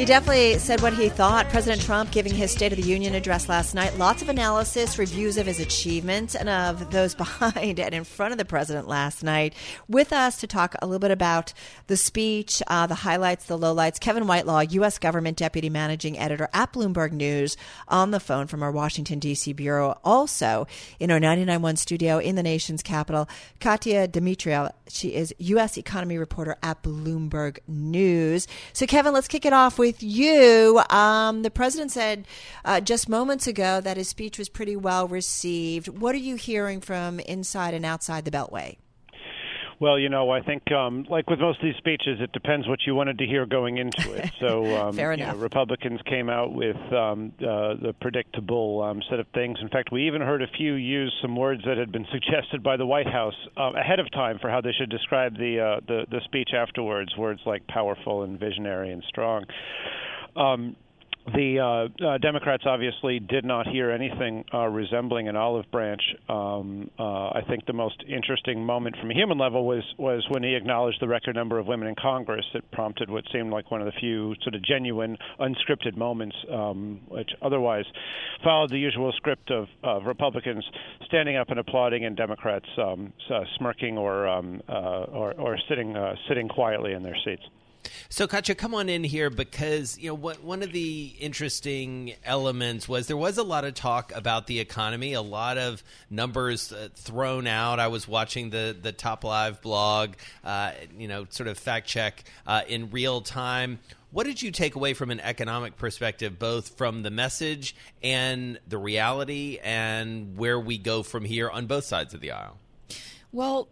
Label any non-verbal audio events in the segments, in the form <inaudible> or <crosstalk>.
He definitely said what he thought. President Trump giving his State of the Union address last night. Lots of analysis, reviews of his achievements and of those <laughs> behind and in front of the president last night. With us to talk a little bit about the speech, uh, the highlights, the lowlights. Kevin Whitelaw, U.S. Government Deputy Managing Editor at Bloomberg News, on the phone from our Washington, D.C. bureau. Also in our 99.1 studio in the nation's capital, Katia Dmitrieva. She is U.S. Economy Reporter at Bloomberg News. So, Kevin, let's kick it off with you. Um, the president said uh, just moments ago that his speech was pretty well received. What are you hearing from inside and outside the Beltway? Well, you know, I think um, like with most of these speeches, it depends what you wanted to hear going into it. <laughs> So, um, Fair enough. You know, Republicans came out with um, uh, the predictable um, set of things. In fact, we even heard a few use some words that had been suggested by the White House uh, ahead of time for how they should describe the, uh, the the speech afterwards. Words like powerful and visionary and strong. Um, the uh, uh, Democrats obviously did not hear anything uh, resembling an olive branch. Um, uh, I think the most interesting moment from a human level was was when he acknowledged the record number of women in Congress. It prompted what seemed like one of the few sort of genuine, unscripted moments, um, which otherwise followed the usual script of, of Republicans standing up and applauding, and Democrats um, uh, smirking or, um, uh, or or sitting sitting quietly in their seats. So, Katia, come on in here because you know what. One of the interesting elements was there was a lot of talk about the economy, a lot of numbers uh, thrown out. I was watching the the Top Live blog, uh, you know, sort of fact check uh, in real time. What did you take away from an economic perspective, both from the message and the reality, and where we go from here on both sides of the aisle? Well,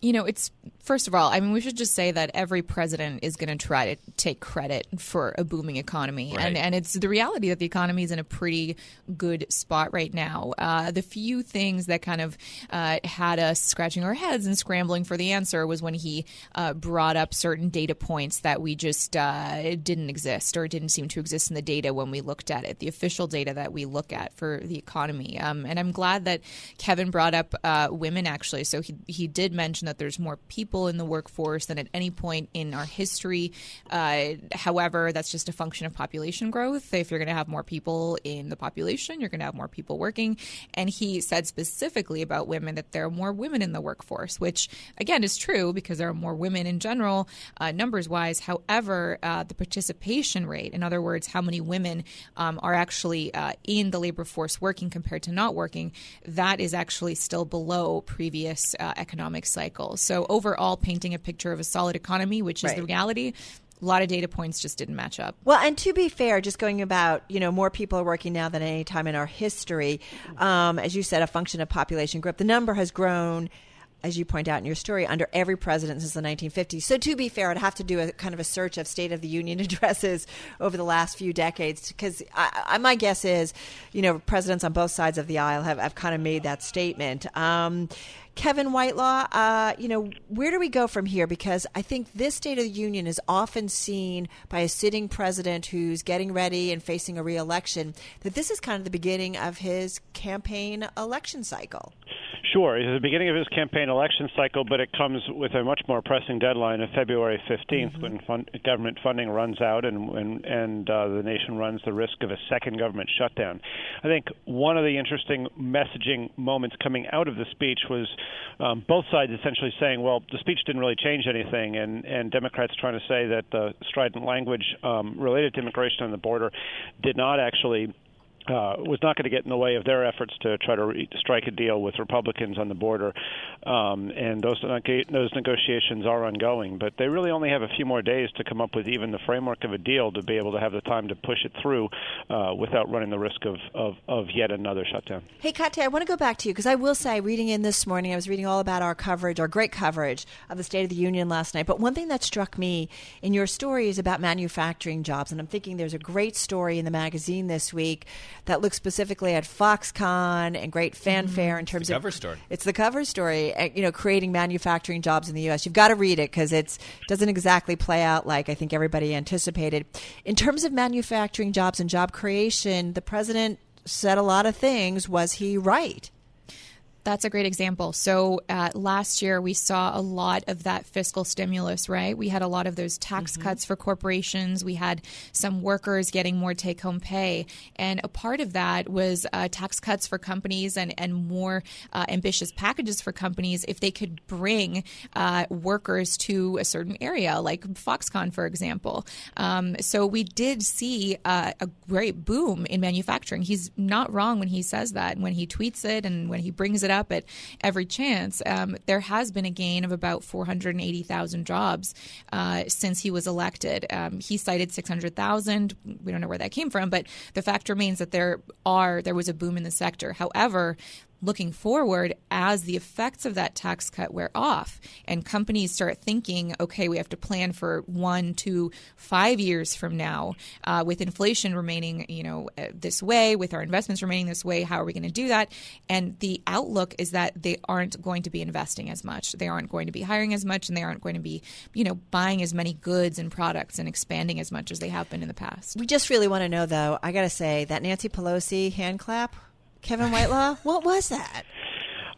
you know, it's first of all, I mean, we should just say that every president is going to try to take credit for a booming economy, right. and and it's the reality that the economy is in a pretty good spot right now. Uh, the few things that kind of uh, had us scratching our heads and scrambling for the answer was when he uh, brought up certain data points that we just uh, didn't exist or didn't seem to exist in the data when we looked at it, the official data that we look at for the economy. Um, and I'm glad that Kevin brought up uh, women actually. So he he did mention that there's more people in the workforce than at any point in our history. Uh, however, that's just a function of population growth. If you're going to have more people in the population, you're going to have more people working. And he said specifically about women that there are more women in the workforce, which again is true because there are more women in general, uh, numbers wise. However, uh, the participation rate, in other words, how many women um, are actually uh, in the labor force working compared to not working, that is actually still below previous uh, economic cycles cycles. So overall, painting a picture of a solid economy, which is right. the reality, a lot of data points just didn't match up. Well, and to be fair, just going about, you know, more people are working now than any time in our history. Um, as you said, a function of population growth. The number has grown as you point out in your story, under every president since the 1950s. So, to be fair, I'd have to do a kind of a search of State of the Union <laughs> addresses over the last few decades because my guess is, you know, presidents on both sides of the aisle have, have kind of made that statement. Um, Kevin Whitelaw, uh, you know, where do we go from here? Because I think this State of the Union is often seen by a sitting president who's getting ready and facing a reelection that this is kind of the beginning of his campaign election cycle. Sure, it's the beginning of his campaign election cycle, but it comes with a much more pressing deadline of February 15th, mm-hmm. when fun- government funding runs out and and, and uh, the nation runs the risk of a second government shutdown. I think one of the interesting messaging moments coming out of the speech was um, both sides essentially saying, "Well, the speech didn't really change anything," and and Democrats trying to say that the strident language um, related to immigration on the border did not actually uh, was not going to get in the way of their efforts to try to re- strike a deal with Republicans on the border, um, and those those negotiations are ongoing. But they really only have a few more days to come up with even the framework of a deal to be able to have the time to push it through uh, without running the risk of, of, of yet another shutdown. Hey, Katia, I want to go back to you because I will say, reading in this morning, I was reading all about our coverage, our great coverage of the State of the Union last night. But one thing that struck me in your story is about manufacturing jobs, and I'm thinking there's a great story in the magazine this week that looks specifically at Foxconn and great fanfare mm-hmm. in terms it's of cover story. It's the cover story. Uh, you know, creating manufacturing jobs in the U.S. You've got to read it because it doesn't exactly play out like I think everybody anticipated. In terms of manufacturing jobs and job creation, the president said a lot of things. Was he right? That's a great example. So uh, last year we saw a lot of that fiscal stimulus, right? We had a lot of those tax mm-hmm. cuts for corporations. We had some workers getting more take home pay. And a part of that was uh, tax cuts for companies and, and more uh, ambitious packages for companies if they could bring uh, workers to a certain area, like Foxconn, for example. Um, so we did see uh, a great boom in manufacturing. He's not wrong when he says that, when he tweets it and when he brings it up up at every chance. Um, there has been a gain of about 480,000 jobs uh, since he was elected. Um, he cited 600,000. We don't know where that came from, but the fact remains that there are there was a boom in the sector. However, looking forward as the effects of that tax cut wear off and companies start thinking, okay, we have to plan for one, two, five years from now uh, with inflation remaining, you know, uh, this way, with our investments remaining this way, how are we going to do that? And the outlook is that they aren't going to be investing as much. They aren't going to be hiring as much and they aren't going to be, you know, buying as many goods and products and expanding as much as they have been in the past. We just really want to know, though, I got to say, that Nancy Pelosi hand clap Kevin Whitelaw? what was that?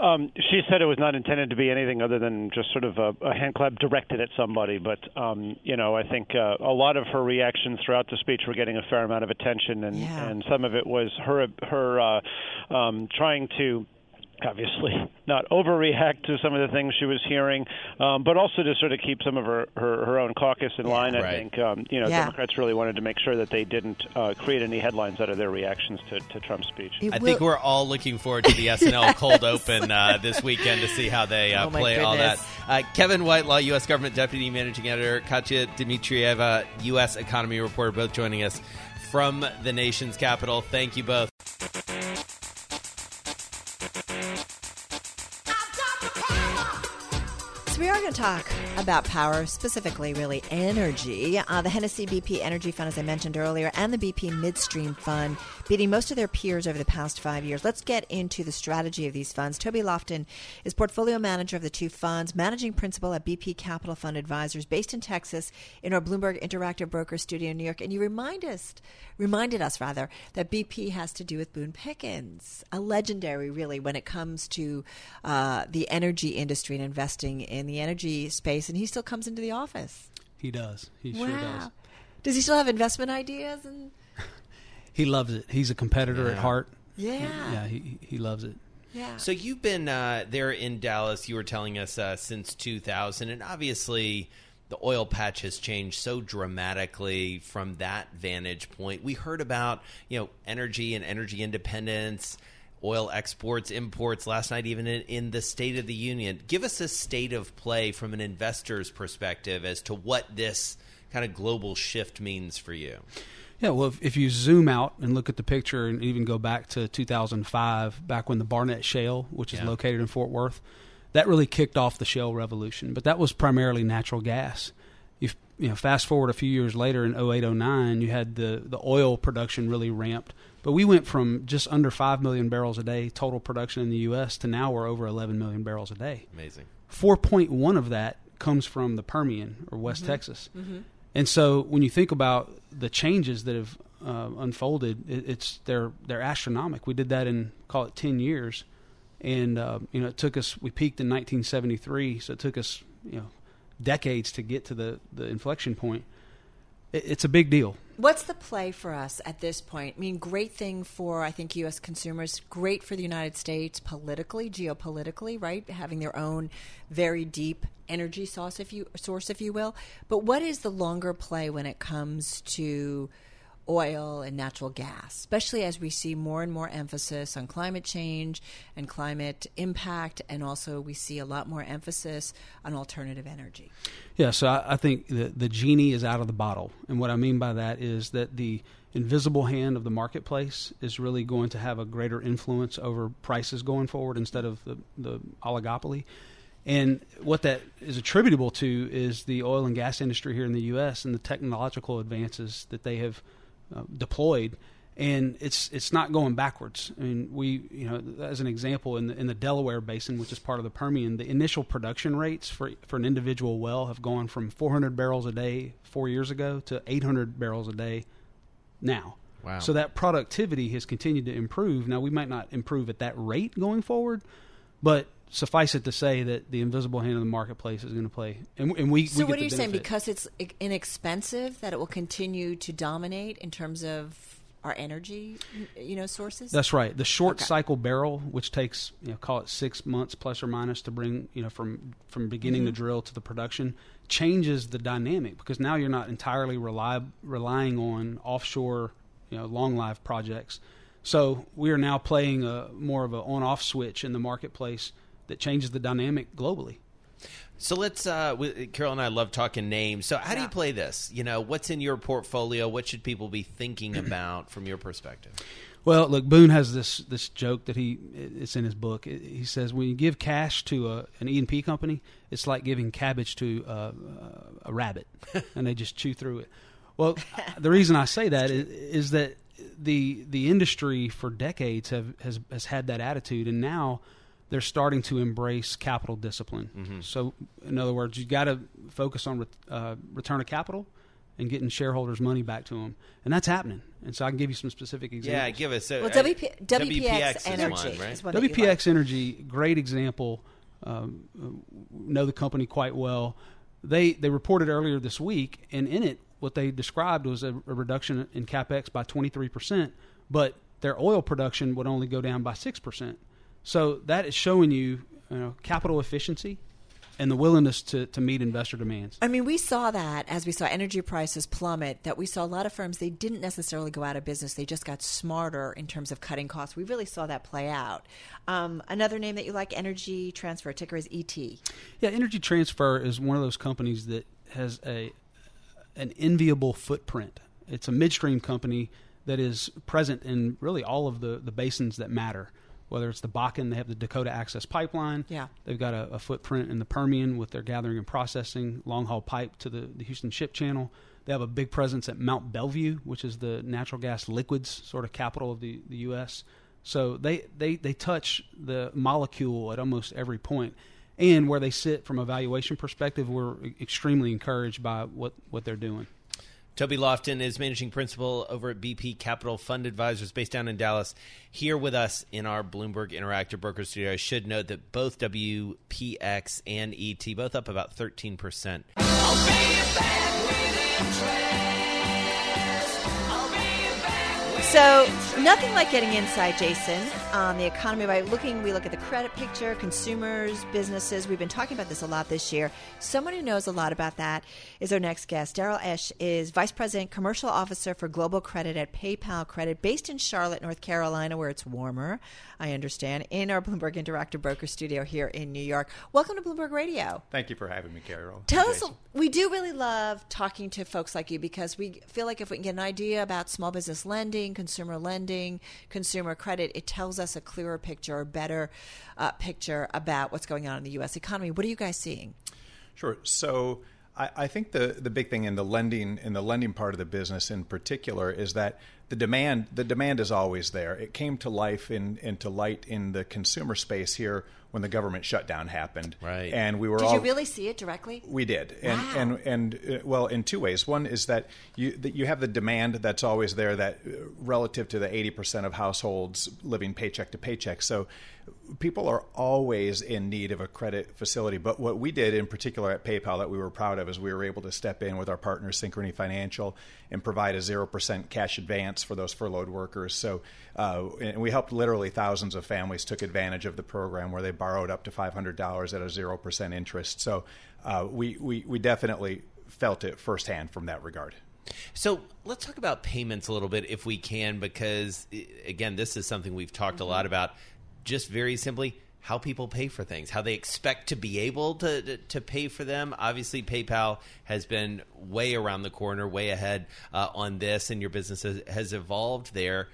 Um, she said it was not intended to be anything other than just sort of a, a hand clap directed at somebody. But um, you know, I think uh, a lot of her reactions throughout the speech were getting a fair amount of attention, and, yeah. and some of it was her her uh, um, trying to obviously <laughs> not overreact to some of the things she was hearing, um, but also to sort of keep some of her, her, her own caucus in yeah, line. I think um, you know yeah. Democrats really wanted to make sure that they didn't uh, create any headlines out of their reactions to, to Trump's speech. It I will... think we're all looking forward to the <laughs> SNL yes. cold open uh, this weekend to see how they uh, oh play goodness. all that. Uh, Kevin Whitelaw, U.S. Government Deputy Managing Editor, Katia Dmitrieva, U.S. Economy Reporter, both joining us from the nation's capital. Thank you both. We are going to talk about power, specifically, really energy. Uh, the Hennessy BP Energy Fund, as I mentioned earlier, and the BP Midstream Fund beating most of their peers over the past five years. Let's get into the strategy of these funds. Toby Loftin is portfolio manager of the two funds, managing principal at BP Capital Fund Advisors, based in Texas, in our Bloomberg Interactive Broker Studio in New York. And you remind us, reminded us rather, that BP has to do with Boone Pickens, a legendary, really, when it comes to uh, the energy industry and investing in the energy space. And he still comes into the office. He does. He wow. sure does. Does he still have investment ideas and? <laughs> he loves it. He's a competitor yeah. at heart. Yeah, yeah, he he loves it. Yeah. So you've been uh, there in Dallas. You were telling us uh, since 2000, and obviously the oil patch has changed so dramatically from that vantage point. We heard about you know energy and energy independence, oil exports, imports last night, even in, in the State of the Union. Give us a state of play from an investor's perspective as to what this kind of global shift means for you. Yeah, well, if, if, you zoom out and look at the picture and even go back to 2005, back when the Barnett Shale, which is yeah. located in Fort Worth, that really kicked off the shale revolution. But that was primarily natural gas. If you know, fast forward a few years later in 08, 09, you had the, the oil production really ramped. But we went from just under 5 million barrels a day total production in the U.S. to now we're over 11 million barrels a day. Amazing. 4.1 of that comes from the Permian or West mm-hmm. Texas. Mm-hmm. And so when you think about the changes that have uh, unfolded, it, it's they're they're astronomical. We did that in call it ten years, and uh, you know it took us. We peaked in 1973, so it took us you know decades to get to the the inflection point. It, it's a big deal. What's the play for us at this point? I mean, great thing for I think U.S. consumers, great for the United States politically, geopolitically, right? Having their own very deep energy source, if you source, if you will. But what is the longer play when it comes to oil and natural gas, especially as we see more and more emphasis on climate change and climate impact, and also we see a lot more emphasis on alternative energy. Yeah, so I, I think the, the genie is out of the bottle. And what I mean by that is that the invisible hand of the marketplace is really going to have a greater influence over prices going forward instead of the, the oligopoly. And what that is attributable to is the oil and gas industry here in the U.S. and the technological advances that they have uh, deployed. And it's it's not going backwards. I mean, we you know as an example in the in the Delaware Basin, which is part of the Permian, the initial production rates for for an individual well have gone from 400 barrels a day four years ago to 800 barrels a day now. Wow. So that productivity has continued to improve. Now we might not improve at that rate going forward, but suffice it to say that the invisible hand of the marketplace is going to play, and, and we. So we what are you benefit. saying? Because it's inexpensive, that it will continue to dominate in terms of our energy, you know, sources. That's right. The short Okay. cycle barrel, which takes you know call it six months plus or minus to bring you know from from beginning Mm-hmm. to drill to the production, changes the dynamic because now you're not entirely rely, relying on offshore you know long live projects. So we are now playing a more of an on off switch in the marketplace that changes the dynamic globally. So let's. Uh, we, Carol and I love talking names. So how do you play this? You know, what's in your portfolio? What should people be thinking <clears throat> about from your perspective? Well, look, Boone has this this joke that he it's in his book. He says when you give cash to a, an E and P company, it's like giving cabbage to uh, a rabbit, <laughs> and they just chew through it. Well, the reason I say that is, is that the the industry for decades have has has had that attitude, and now they're starting to embrace capital discipline. So, in other words, you got to focus on ret, uh, return of capital and getting shareholders' money back to them, and that's happening. And so, I can give you some specific examples. Yeah, give us. A, well, WP, WPX, is energy one, right? is one WPX like. Energy, great example. Um, uh, know the company quite well. They they reported earlier this week, and in it, what they described was a, a reduction in capex by twenty three percent, but their oil production would only go down by six percent. So that is showing you, you know, capital efficiency and the willingness to, to meet investor demands. I mean, we saw that as we saw energy prices plummet, that we saw a lot of firms, they didn't necessarily go out of business. They just got smarter in terms of cutting costs. We really saw that play out. Um, another name that you like, Energy Transfer, ticker is ET. Yeah, Energy Transfer is one of those companies that has a an enviable footprint. It's a midstream company that is present in really all of the, the basins that matter. Whether it's the Bakken, they have the Dakota Access Pipeline. Yeah. They've got a, a footprint in the Permian with their gathering and processing, long haul pipe to the, the Houston Ship Channel. They have a big presence at Mont Belvieu, which is the natural gas liquids sort of capital of the, the U.S. So they, they, they touch the molecule at almost every point. And where they sit from a valuation perspective, we're extremely encouraged by what, what they're doing. Toby Loftin is managing principal over at BP Capital Fund Advisors based down in Dallas. Here with us in our Bloomberg Interactive Broker Studio. I should note that both WPX and ET both up about 13%. So, nothing like getting inside, Jason, on the economy by looking. We look at the credit picture, consumers, businesses. We've been talking about this a lot this year. Someone who knows a lot about that is our next guest. Darrell Esch is Vice President, Commercial Officer for Global Credit at PayPal Credit, based in Charlotte, North Carolina, where it's warmer, I understand, in our Bloomberg Interactive Broker Studio here in New York. Welcome to Bloomberg Radio. Thank you for having me, Carol. Tell us, we do really love talking to folks like you because we feel like if we can get an idea about small business lending, consumer lending, consumer credit, it tells us a clearer picture, a better uh, picture about what's going on in the U.S. economy. What are you guys seeing? Sure. So I, I think the, the big thing in the lending in the lending part of the business in particular is that the demand the demand is always there. It came to life in into light in the consumer space here when the government shutdown happened. Right. And we were Did all you really see it directly? We did, and Wow. and and uh, well, in two ways. One is that you that you have the demand that's always there, that uh, relative to the eighty percent of households living paycheck to paycheck. So people are always in need of a credit facility. But what we did in particular at PayPal that we were proud of is we were able to step in with our partner Synchrony Financial and provide a zero percent cash advance for those furloughed workers. So uh, and we helped literally thousands of families took advantage of the program where they borrowed up to five hundred dollars at a zero percent interest. So uh, we, we we definitely felt it firsthand from that regard. So let's talk about payments a little bit if we can, because again, this is something we've talked mm-hmm. a lot about. Just very simply, how people pay for things, how they expect to be able to, to, to pay for them. Obviously, PayPal has been way around the corner, way ahead uh, on this, and your business has, has evolved there.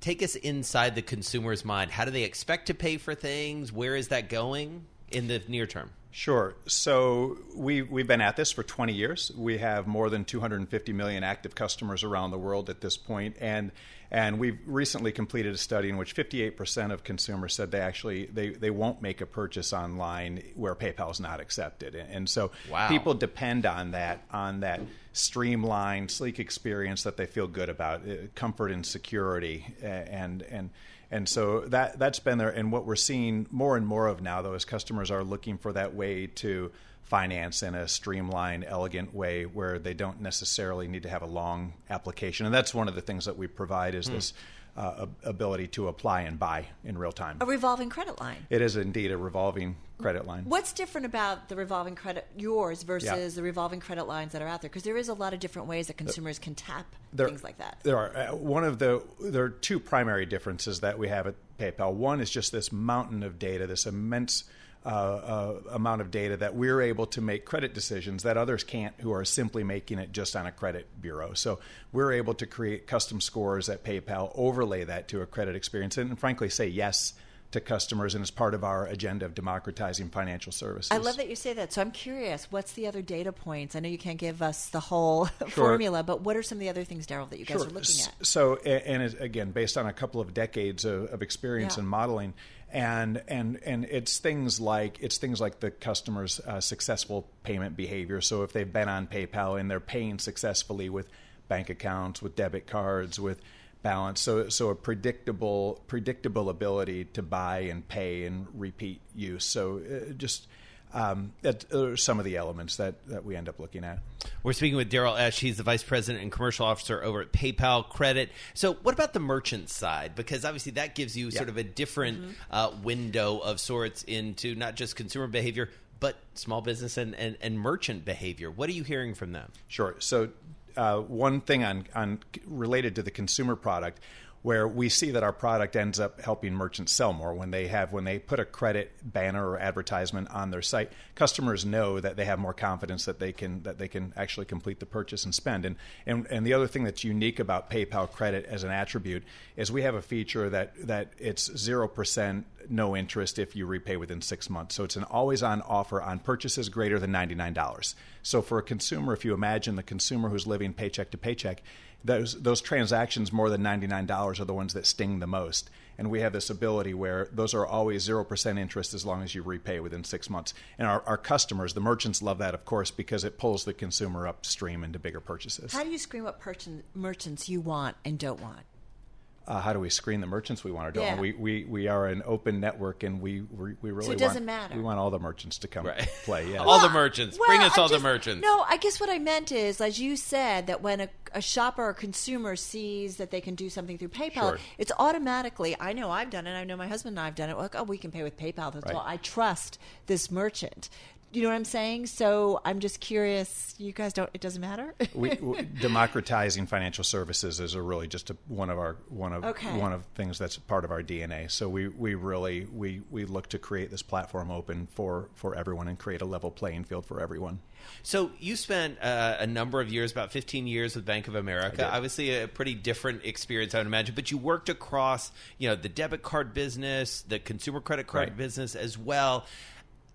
Take us inside the consumer's mind. How do they expect to pay for things? Where is that going in the near term? Sure. So we we've been at this for 20 years. We have more than 250 million active customers around the world at this point, and and we've recently completed a study in which 58% of consumers said they actually they, they won't make a purchase online where PayPal is not accepted. And so wow. people depend on that on that streamlined, sleek experience that they feel good about, uh, comfort and security, and and and so that that's been there. And what we're seeing more and more of now, though, is customers are looking for that way to finance in a streamlined, elegant way where they don't necessarily need to have a long application. And that's one of the things that we provide is hmm. this uh, ability to apply and buy in real time. A revolving credit line. It is indeed a revolving credit line. What's different about the revolving credit yours versus yeah. the revolving credit lines that are out there? Because there is a lot of different ways that consumers can tap there, things like that. There are uh, one of the there are two primary differences that we have at PayPal. One is just this mountain of data, this immense uh, uh, amount of data that we're able to make credit decisions that others can't who are simply making it just on a credit bureau. So we're able to create custom scores at PayPal, overlay that to a credit experience, and, and frankly say yes to customers and as part of our agenda of democratizing financial services. I love that you say that. So I'm curious, what's the other data points? I know you can't give us the whole <laughs> sure. formula, but what are some of the other things, Darrell, that you guys sure. are looking at? So, and again, based on a couple of decades of, of experience yeah. in modeling, and and and it's things like it's things like the customer's uh, successful payment behavior. So if they've been on PayPal and they're paying successfully with bank accounts, with debit cards, with balance. So so a predictable predictable ability to buy and pay and repeat use. So uh, just um, that are some of the elements that, that we end up looking at. We're speaking with Darrell Esch. He's the vice president and commercial officer over at PayPal Credit. So, what about the merchant side? Because obviously, that gives you sort of a different mm-hmm. uh, window of sorts into not just consumer behavior, but small business and, and, and merchant behavior. What are you hearing from them? Sure. So, uh, one thing on, on related to the consumer product where we see that our product ends up helping merchants sell more. When they have when they put a credit banner or advertisement on their site customers know that they have more confidence that they can that they can actually complete the purchase and spend. And and, and the other thing that's unique about PayPal credit as an attribute is we have a feature that that it's 0% no interest if you repay within 6 months. So it's an always on offer on purchases greater than $99 so for a consumer if you imagine the consumer who's living paycheck to paycheck those those transactions more than ninety nine dollars are the ones that sting the most. And we have this ability where those are always zero percent interest as long as you repay within six months. And our, our customers, the merchants, love that, of course, because it pulls the consumer upstream into bigger purchases. How do you screen what merchants you want and don't want? Uh, how do we screen the merchants we want to do? Yeah. We, we we are an open network, and we we, we really so it doesn't want, matter. We want all the merchants to come right. play. Yeah, <laughs> all well, the merchants. Well, Bring us all just, the merchants. No, I guess what I meant is, as you said, that when a, a shopper or consumer sees that they can do something through PayPal, sure. it's automatically. I know I've done it. I know my husband and I've done it. Like, oh, we can pay with PayPal. That's right. all. I trust this merchant. You know what I'm saying? So I'm just curious. You guys don't. It doesn't matter. <laughs> we, we, democratizing financial services is a really just a, one of our one of okay. one of things that's part of our DNA. So we, we really we we look to create this platform open for for everyone and create a level playing field for everyone. So you spent uh, a number of years, about 15 years, with Bank of America. Obviously, a pretty different experience, I would imagine. But you worked across, you know, the debit card business, the consumer credit card right. business as well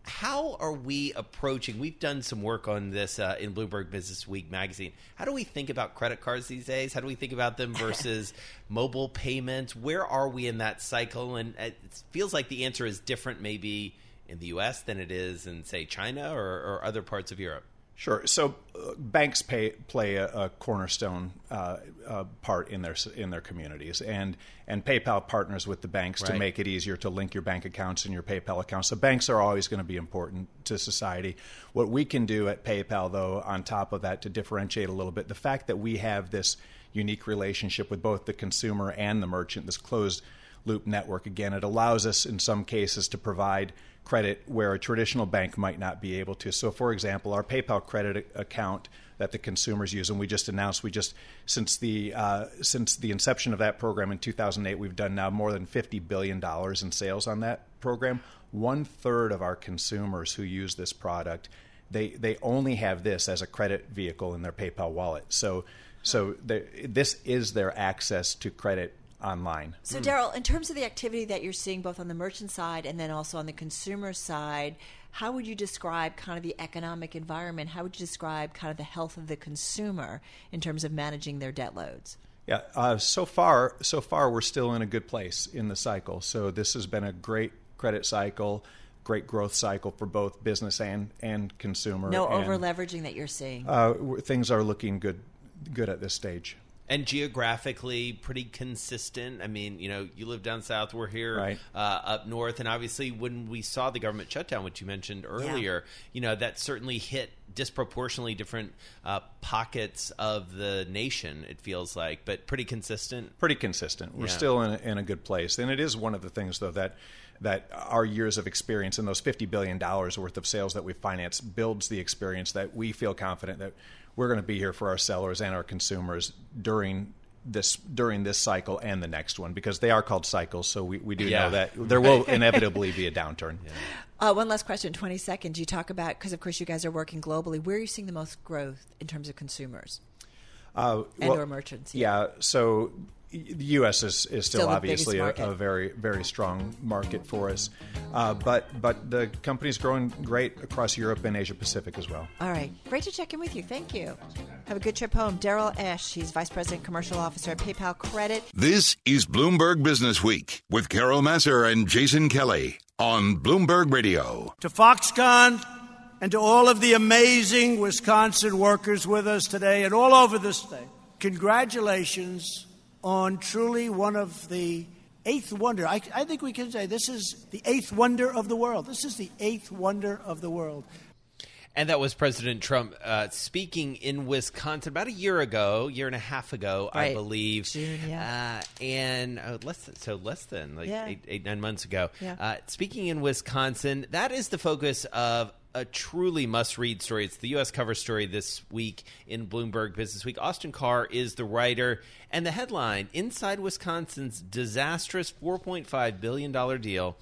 how are we approaching? We've done some work on this uh, in Bloomberg Business Week magazine. How do we think about credit cards these days? How do we think about them <laughs> versus mobile payments? Where are we in that cycle? And it feels like the answer is different, maybe in the U.S. than it is in, say, China or, or other parts of Europe. Sure. So uh, banks pay, play a, a cornerstone uh, uh, part in their in their communities, and and PayPal partners with the banks right. to make it easier to link your bank accounts and your PayPal accounts. So banks are always going to be important to society. What we can do at PayPal, though, on top of that, to differentiate a little bit, the fact that we have this unique relationship with both the consumer and the merchant, this closed loop network. Again, it allows us in some cases to provide credit where a traditional bank might not be able to. So, for example, our PayPal credit account that the consumers use, and we just announced we just since the uh, since the inception of that program in 2008, we've done now more than 50 billion dollars in sales on that program. One third of our consumers who use this product, they they only have this as a credit vehicle in their PayPal wallet. So. So this is their access to credit online. So, Darrell, in terms of the activity that you're seeing both on the merchant side and then also on the consumer side, how would you describe kind of the economic environment? How would you describe kind of the health of the consumer in terms of managing their debt loads? Yeah, uh, so far, so far we're still in a good place in the cycle. So this has been a great credit cycle, great growth cycle for both business and and consumer. No over leveraging that you're seeing. Uh, things are looking good, good at this stage and geographically pretty consistent. I mean, you know, you live down south, we're here right. uh, up north, and obviously when we saw the government shutdown, which you mentioned earlier, yeah. you know, that certainly hit disproportionately different uh, pockets of the nation. It feels like, but pretty consistent. Pretty consistent. We're yeah. still in a, in a good place, and it is one of the things though that that our years of experience and those $50 billion worth of sales that we finance builds the experience that we feel confident that we're going to be here for our sellers and our consumers during this during this cycle and the next one because they are called cycles. So we, we do yeah. know that there will <laughs> inevitably be a downturn. Yeah. Uh, one last question, 20 seconds. You talk about, because of course you guys are working globally, where are you seeing the most growth in terms of consumers uh, and well, or merchants? Yeah. yeah. So the U.S. is, is still, still obviously a, a, very very strong market for us, uh, but but the company's growing great across Europe and Asia Pacific as well. All right, great to check in with you. Thank you. Have a good trip home, Darrell Esch. He's Vice President Commercial Officer at PayPal Credit. This is Bloomberg Business Week with Carol Massar and Jason Kelly on Bloomberg Radio. To Foxconn and to all of the amazing Wisconsin workers with us today and all over the state, congratulations on truly one of the eighth wonder. I, I, think we can say this is the eighth wonder of the world. This is the eighth wonder of the world. And that was President Trump uh, speaking in Wisconsin about a year ago, year and a half ago, right. I believe. June, yeah. Uh, and uh, less than, so less than like yeah. eight, eight, nine months ago. Yeah. Uh, speaking in Wisconsin, that is the focus of a truly must read story. It's the U.S. cover story this week in Bloomberg Business Week. Austin Carr is the writer. And the headline Inside Wisconsin's disastrous $4.5 billion deal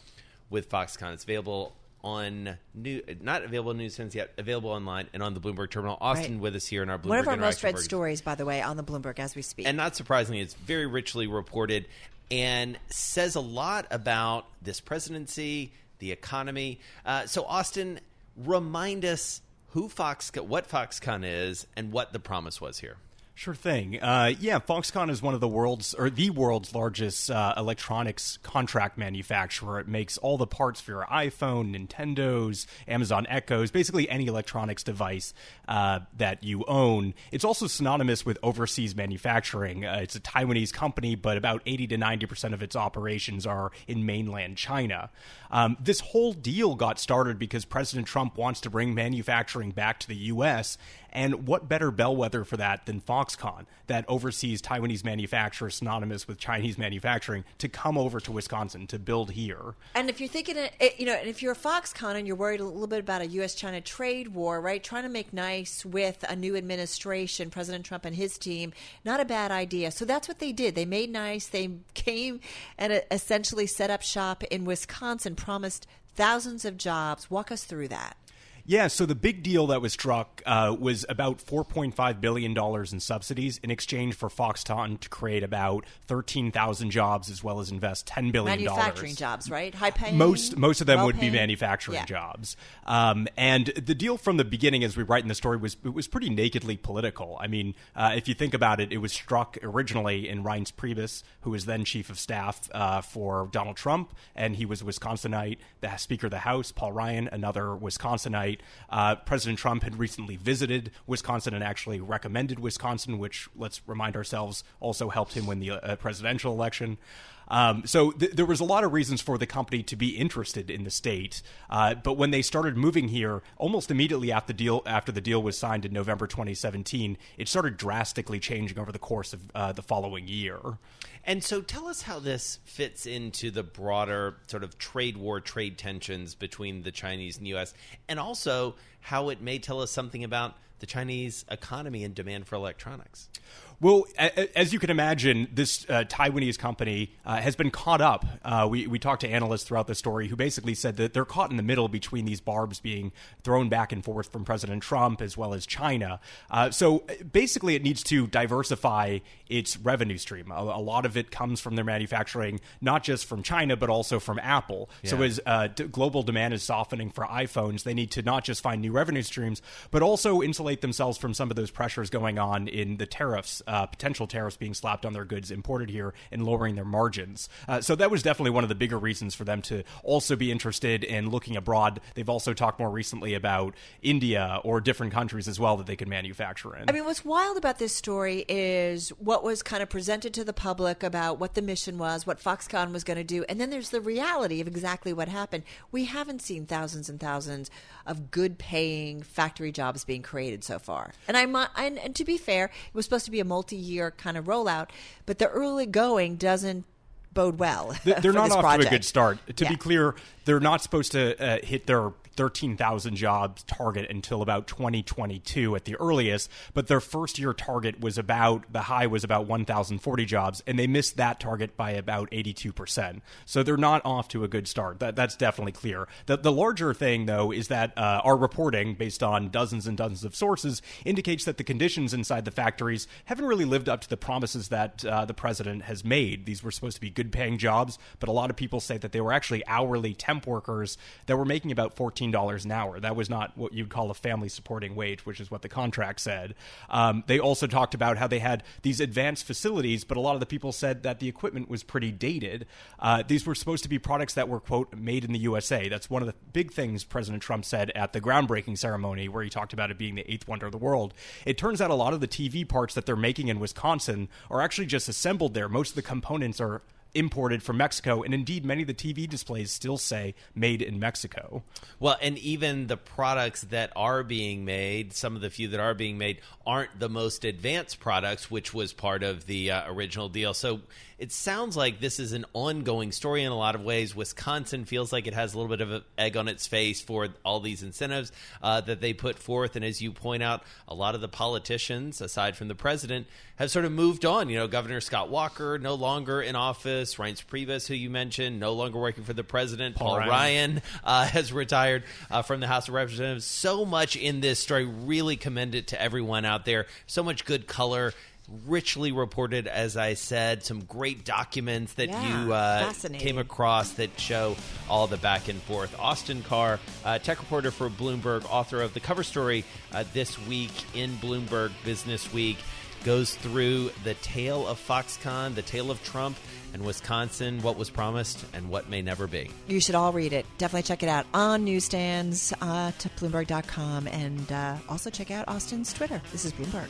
with Foxconn. It's available on new, not available in news yet, available online and on the Bloomberg terminal. Austin right. with us here in our Bloomberg. One of our most read stories, by the way, on the Bloomberg as we speak. And not surprisingly, it's very richly reported and says a lot about this presidency, the economy. Uh, so, Austin, remind us who Fox, what Foxconn is, and what the promise was here. Sure thing. Uh, yeah, Foxconn is one of the world's or the world's largest uh, electronics contract manufacturer. It makes all the parts for your iPhone, Nintendo's, Amazon Echoes, basically any electronics device uh, that you own. It's also synonymous with overseas manufacturing. Uh, it's a Taiwanese company, but about eighty to ninety percent of its operations are in mainland China. Um, this whole deal got started because President Trump wants to bring manufacturing back to the U.S. And what better bellwether for that than Foxconn, that oversees Taiwanese manufacturer synonymous with Chinese manufacturing, to come over to Wisconsin to build here? And if you're thinking, eh, eh, you know, and if you're a Foxconn and you're worried a little bit about a U.S.-China trade war, right? Trying to make nice with a new administration, President Trump and his team, not a bad idea. So that's what they did. They made nice. They <laughs> came and uh, essentially set up shop in Wisconsin, promised thousands of jobs. Walk us through that. Yeah, so the big deal that was struck uh, was about $4.5 billion in subsidies in exchange for Foxconn to create about 13,000 jobs as well as invest $10 billion. Manufacturing jobs, right? High paying? Most, most of them would be manufacturing yeah. jobs. Um, and the deal from the beginning, as we write in the story, was it was pretty nakedly political. I mean, uh, if you think about it, it was struck originally in Reince Priebus, who was then chief of staff uh, for Donald Trump, and he was a Wisconsinite. The Speaker of the House, Paul Ryan, another Wisconsinite. Uh, President Trump had recently visited Wisconsin and actually recommended Wisconsin, which, let's remind ourselves, also helped him win the uh, presidential election. Um, so th- there was a lot of reasons for the company to be interested in the state. Uh, but when they started moving here, almost immediately after the deal after the deal was signed in November 2017, it started drastically changing over the course of uh, the following year. And so tell us how this fits into the broader sort of trade war, trade tensions between the Chinese and the U.S., and also how it may tell us something about the Chinese economy and demand for electronics. Well, as you can imagine, this uh, Taiwanese company uh, has been caught up. Uh, we, we talked to analysts throughout the story who basically said that they're caught in the middle between these barbs being thrown back and forth from President Trump as well as China. Uh, so basically, it needs to diversify its revenue stream. A, a, lot of it comes from their manufacturing, not just from China, but also from Apple. Yeah. So as uh, d- global demand is softening for iPhones, they need to not just find new revenue streams, but also insulate themselves from some of those pressures going on in the tariffs uh, potential tariffs being slapped on their goods imported here and lowering their margins. Uh, so that was definitely one of the bigger reasons for them to also be interested in looking abroad. They've also talked more recently about India or different countries as well that they could manufacture in. I mean, what's wild about this story is what was kind of presented to the public about what the mission was, what Foxconn was going to do, and then there's the reality of exactly what happened. We haven't seen thousands and thousands of good paying factory jobs being created so far. And I'm and, and to be fair, it was supposed to be a multi-year kind of rollout, but the early going doesn't bode well. They're <laughs> not off project. to a good start. To yeah. be clear, they're not supposed to uh, hit their 13,000 jobs target until about 2022 at the earliest, but their first year target was about the high was about 1,040 jobs, and they missed that target by about 82%. So they're not off to a good start. That, that's definitely clear. The, the larger thing, though, is that uh, our reporting, based on dozens and dozens of sources, indicates that the conditions inside the factories haven't really lived up to the promises that uh, the president has made. These were supposed to be good paying jobs, but a lot of people say that they were actually hourly temp workers that were making about 14 $15 an hour. That was not what you'd call a family supporting wage, which is what the contract said. Um, they also talked about how they had these advanced facilities, but a lot of the people said that the equipment was pretty dated. Uh, these were supposed to be products that were, quote, made in the USA. That's one of the big things President Trump said at the groundbreaking ceremony, where he talked about it being the eighth wonder of the world. It turns out a lot of the TV parts that they're making in Wisconsin are actually just assembled there. Most of the components are imported from Mexico, and indeed, many of the TV displays still say "Made in Mexico." Well, and even the products that are being made, some of the few that are being made, aren't the most advanced products, which was part of the uh, original deal. So it sounds like this is an ongoing story in a lot of ways. Wisconsin feels like it has a little bit of an egg on its face for all these incentives uh, that they put forth. And as you point out, a lot of the politicians, aside from the president, have sort of moved on. You know, Governor Scott Walker, no longer in office. Reince Priebus, who you mentioned, no longer working for the president. Paul, Paul Ryan, Ryan uh, <laughs> has retired uh, from the House of Representatives. So much in this story. Really commend it to everyone out there. So much good color richly reported, as I said. Some great documents that yeah, you uh, came across that show all the back and forth. Austin Carr, uh, tech reporter for Bloomberg, author of the cover story uh, this week in Bloomberg Business Week, goes through the tale of Foxconn, the tale of Trump. And Wisconsin, what was promised and what may never be. You should all read it. Definitely check it out on newsstands uh, to Bloomberg.com and uh, also check out Austin's Twitter. This is Bloomberg.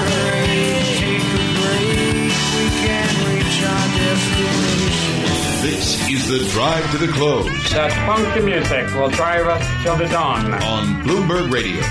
Is the drive to the close. That funky music will drive us till the dawn. On Bloomberg Radio.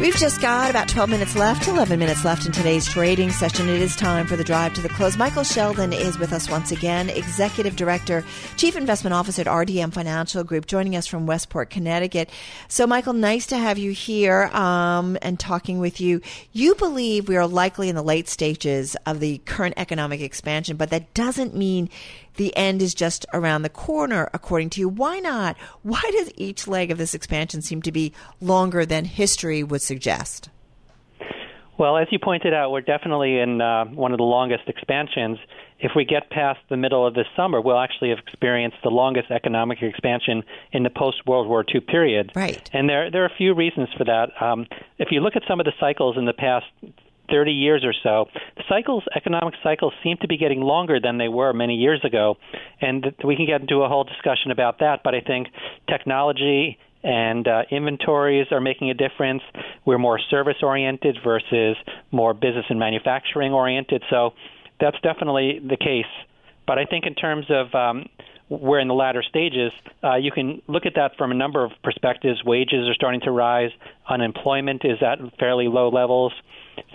We've just got about 12 minutes left, 11 minutes left in today's trading session. It is time for the drive to the close. Michael Sheldon is with us once again, Executive Director, Chief Investment Officer at RDM Financial Group, joining us from Westport, Connecticut. So, Michael, nice to have you here um, and talking with you. You believe we are likely in the late stages of the current economic expansion, but that doesn't mean the end is just around the corner, according to you. Why not? Why does each leg of this expansion seem to be longer than history would suggest? Well, as you pointed out, we're definitely in uh, one of the longest expansions. if we get past the middle of this summer, we'll actually have experienced the longest economic expansion in the post World War II period. Right. And there there are a few reasons for that. Um, if you look at some of the cycles in the past 30 years or so, cycles, economic cycles, seem to be getting longer than they were many years ago, and we can get into a whole discussion about that. But I think technology and uh, inventories are making a difference. We're more service oriented versus more business and manufacturing oriented. So that's definitely the case. But I think in terms of um, we're in the latter stages, uh, you can look at that from a number of perspectives. Wages are starting to rise, unemployment is at fairly low levels.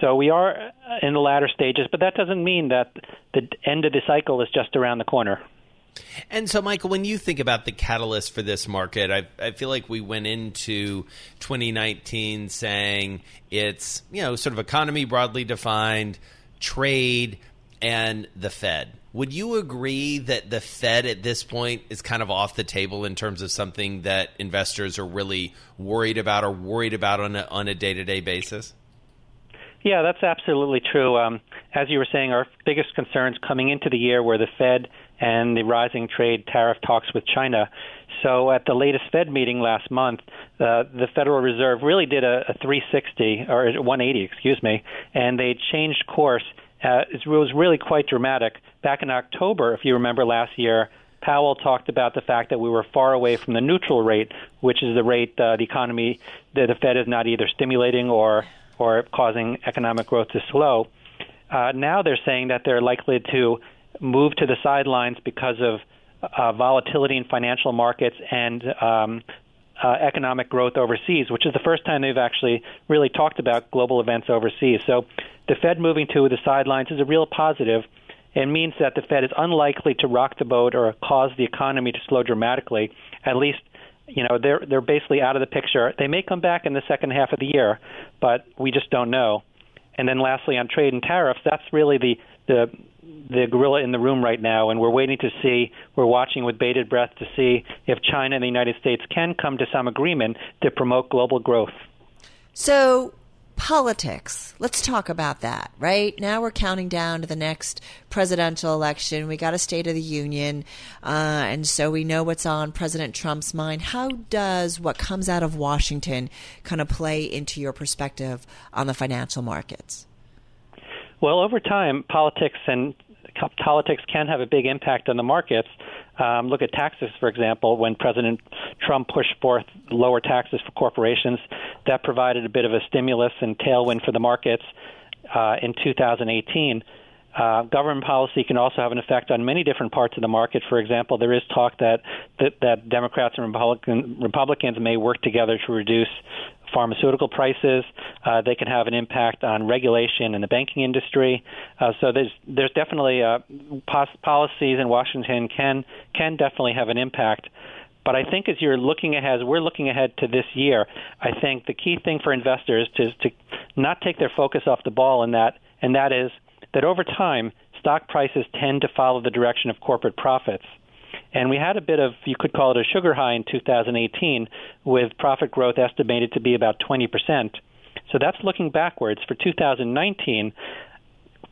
So we are in the latter stages, but that doesn't mean that the end of the cycle is just around the corner. And so, Michael, when you think about the catalyst for this market, I, I feel like we went into 2019 saying it's, you know, sort of economy broadly defined, trade, and the Fed. Would you agree that the Fed at this point is kind of off the table in terms of something that investors are really worried about or worried about on a, on a day-to-day basis? Yeah, that's absolutely true. Um, as you were saying, our biggest concerns coming into the year were the Fed and the rising trade tariff talks with China. So at the latest Fed meeting last month, uh, the Federal Reserve really did a, a 360 or 180, excuse me, and they changed course. Uh, it was really quite dramatic. Back in October, if you remember last year, Powell talked about the fact that we were far away from the neutral rate, which is the rate uh, the economy, that the Fed is not either stimulating or or causing economic growth to slow. Uh, now they're saying that they're likely to move to the sidelines because of uh, volatility in financial markets and um, uh, economic growth overseas, which is the first time they've actually really talked about global events overseas. So the Fed moving to the sidelines is a real positive and means that the Fed is unlikely to rock the boat or cause the economy to slow dramatically, at least you know they're they're basically out of the picture. They may come back in the second half of the year, but we just don't know. And then lastly, on trade and tariffs, that's really the the the gorilla in the room right now, and we're waiting to see. We're watching with bated breath to see if China and the United States can come to some agreement to promote global growth. So politics. Let's talk about that, right? Now we're counting down to the next presidential election. We got a State of the Union, uh, and so we know what's on President Trump's mind. How does what comes out of Washington kind of play into your perspective on the financial markets? Well, over time, politics and politics can have a big impact on the markets. Um, look at taxes, for example. When President Trump pushed forth lower taxes for corporations, that provided a bit of a stimulus and tailwind for the markets uh, in 2018. Uh, government policy can also have an effect on many different parts of the market. For example, there is talk that that, that Democrats and Republican, Republicans may work together to reduce pharmaceutical prices. Uh, they can have an impact on regulation in the banking industry. Uh, so there's there's definitely uh, pos- policies in Washington can can definitely have an impact. But I think as you're looking ahead, as we're looking ahead to this year, I think the key thing for investors is to not take their focus off the ball, in that and that is that over time, stock prices tend to follow the direction of corporate profits. And we had a bit of, you could call it a sugar high in 2018, with profit growth estimated to be about 20%. So that's looking backwards. For 2019,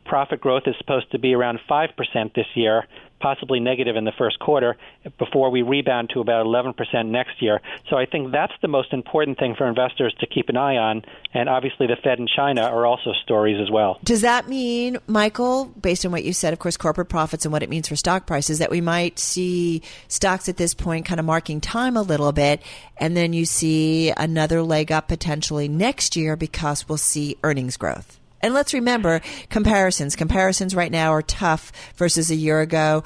profit growth is supposed to be around 5% this year, possibly negative in the first quarter, before we rebound to about 11% next year. So I think that's the most important thing for investors to keep an eye on. And obviously, the Fed and China are also stories as well. Does that mean, Michael, based on what you said, of course, corporate profits and what it means for stock prices, that we might see stocks at this point kind of marking time a little bit, and then you see another leg up potentially next year because we'll see earnings growth? And let's remember comparisons. Comparisons right now are tough versus a year ago.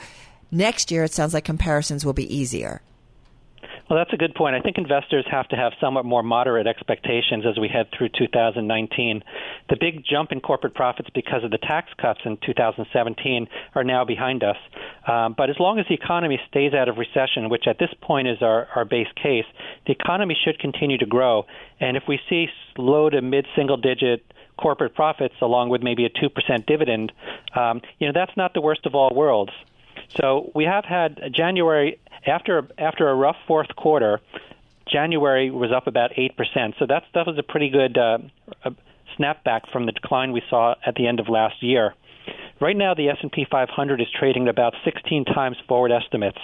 Next year, it sounds like comparisons will be easier. Well, that's a good point. I think investors have to have somewhat more moderate expectations as we head through 2019. The big jump in corporate profits because of the tax cuts in 2017 are now behind us. Um, but as long as the economy stays out of recession, which at this point is our, our base case, the economy should continue to grow. And if we see low to mid single digit corporate profits along with maybe a 2% dividend, um, you know, that's not the worst of all worlds. So we have had January after after a rough fourth quarter. January was up about eight percent, so that's that was a pretty good uh, snapback from the decline we saw at the end of last year. Right now, the S&P 500 is trading at about 16 times forward estimates.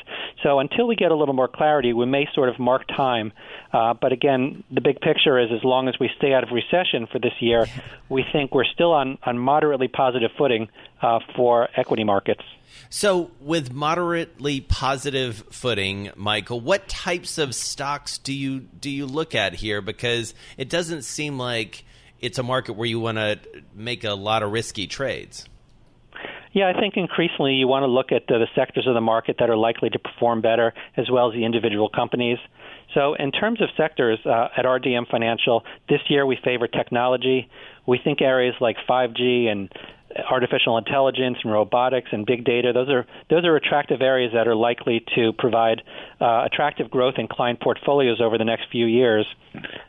So until we get a little more clarity, we may sort of mark time. Uh, but again, the big picture is as long as we stay out of recession for this year, <laughs> we think we're still on, on moderately positive footing uh, for equity markets. So, with moderately positive footing, Michael, what types of stocks do you do you look at here? Because it doesn't seem like it's a market where you want to make a lot of risky trades. Yeah, I think increasingly you want to look at the, the sectors of the market that are likely to perform better, as well as the individual companies. So, in terms of sectors uh, at RDM Financial, this year we favor technology. We think areas like 5G and artificial intelligence and robotics and big data those are those are attractive areas that are likely to provide uh, attractive growth in client portfolios over the next few years.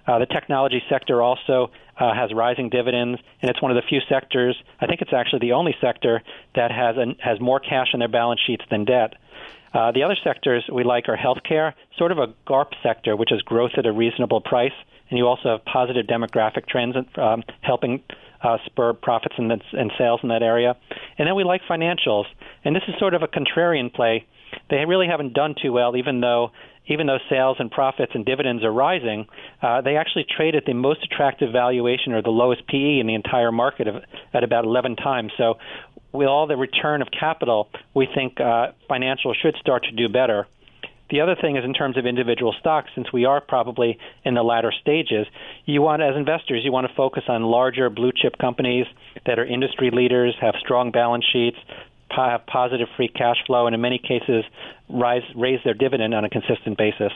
Uh, the technology sector also uh, has rising dividends, and it's one of the few sectors. I think it's actually the only sector that has an, has more cash in their balance sheets than debt. Uh, the other sectors we like are healthcare, sort of a GARP sector, which is growth at a reasonable price, and you also have positive demographic trends um, helping uh, spur profits and, and sales in that area. And then we like financials, and this is sort of a contrarian play. They really haven't done too well, even though even though sales and profits and dividends are rising, uh, they actually trade at the most attractive valuation or the lowest PE in the entire market of, at about 11 times. So, with all the return of capital, we think uh, financials should start to do better. The other thing is in terms of individual stocks, since we are probably in the latter stages, you want, as investors, you want to focus on larger blue chip companies that are industry leaders, have strong balance sheets, have positive free cash flow, and in many cases, rise, raise their dividend on a consistent basis.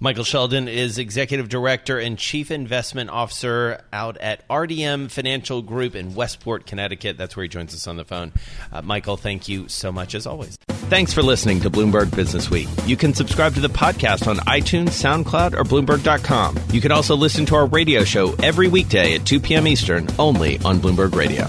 Michael Sheldon is Executive Director and Chief Investment Officer out at RDM Financial Group in Westport, Connecticut. That's where he joins us on the phone. Uh, Michael, thank you so much as always. Thanks for listening to Bloomberg Business Week. You can subscribe to the podcast on iTunes, SoundCloud, or Bloomberg.com. You can also listen to our radio show every weekday at 2 p.m. Eastern only on Bloomberg Radio.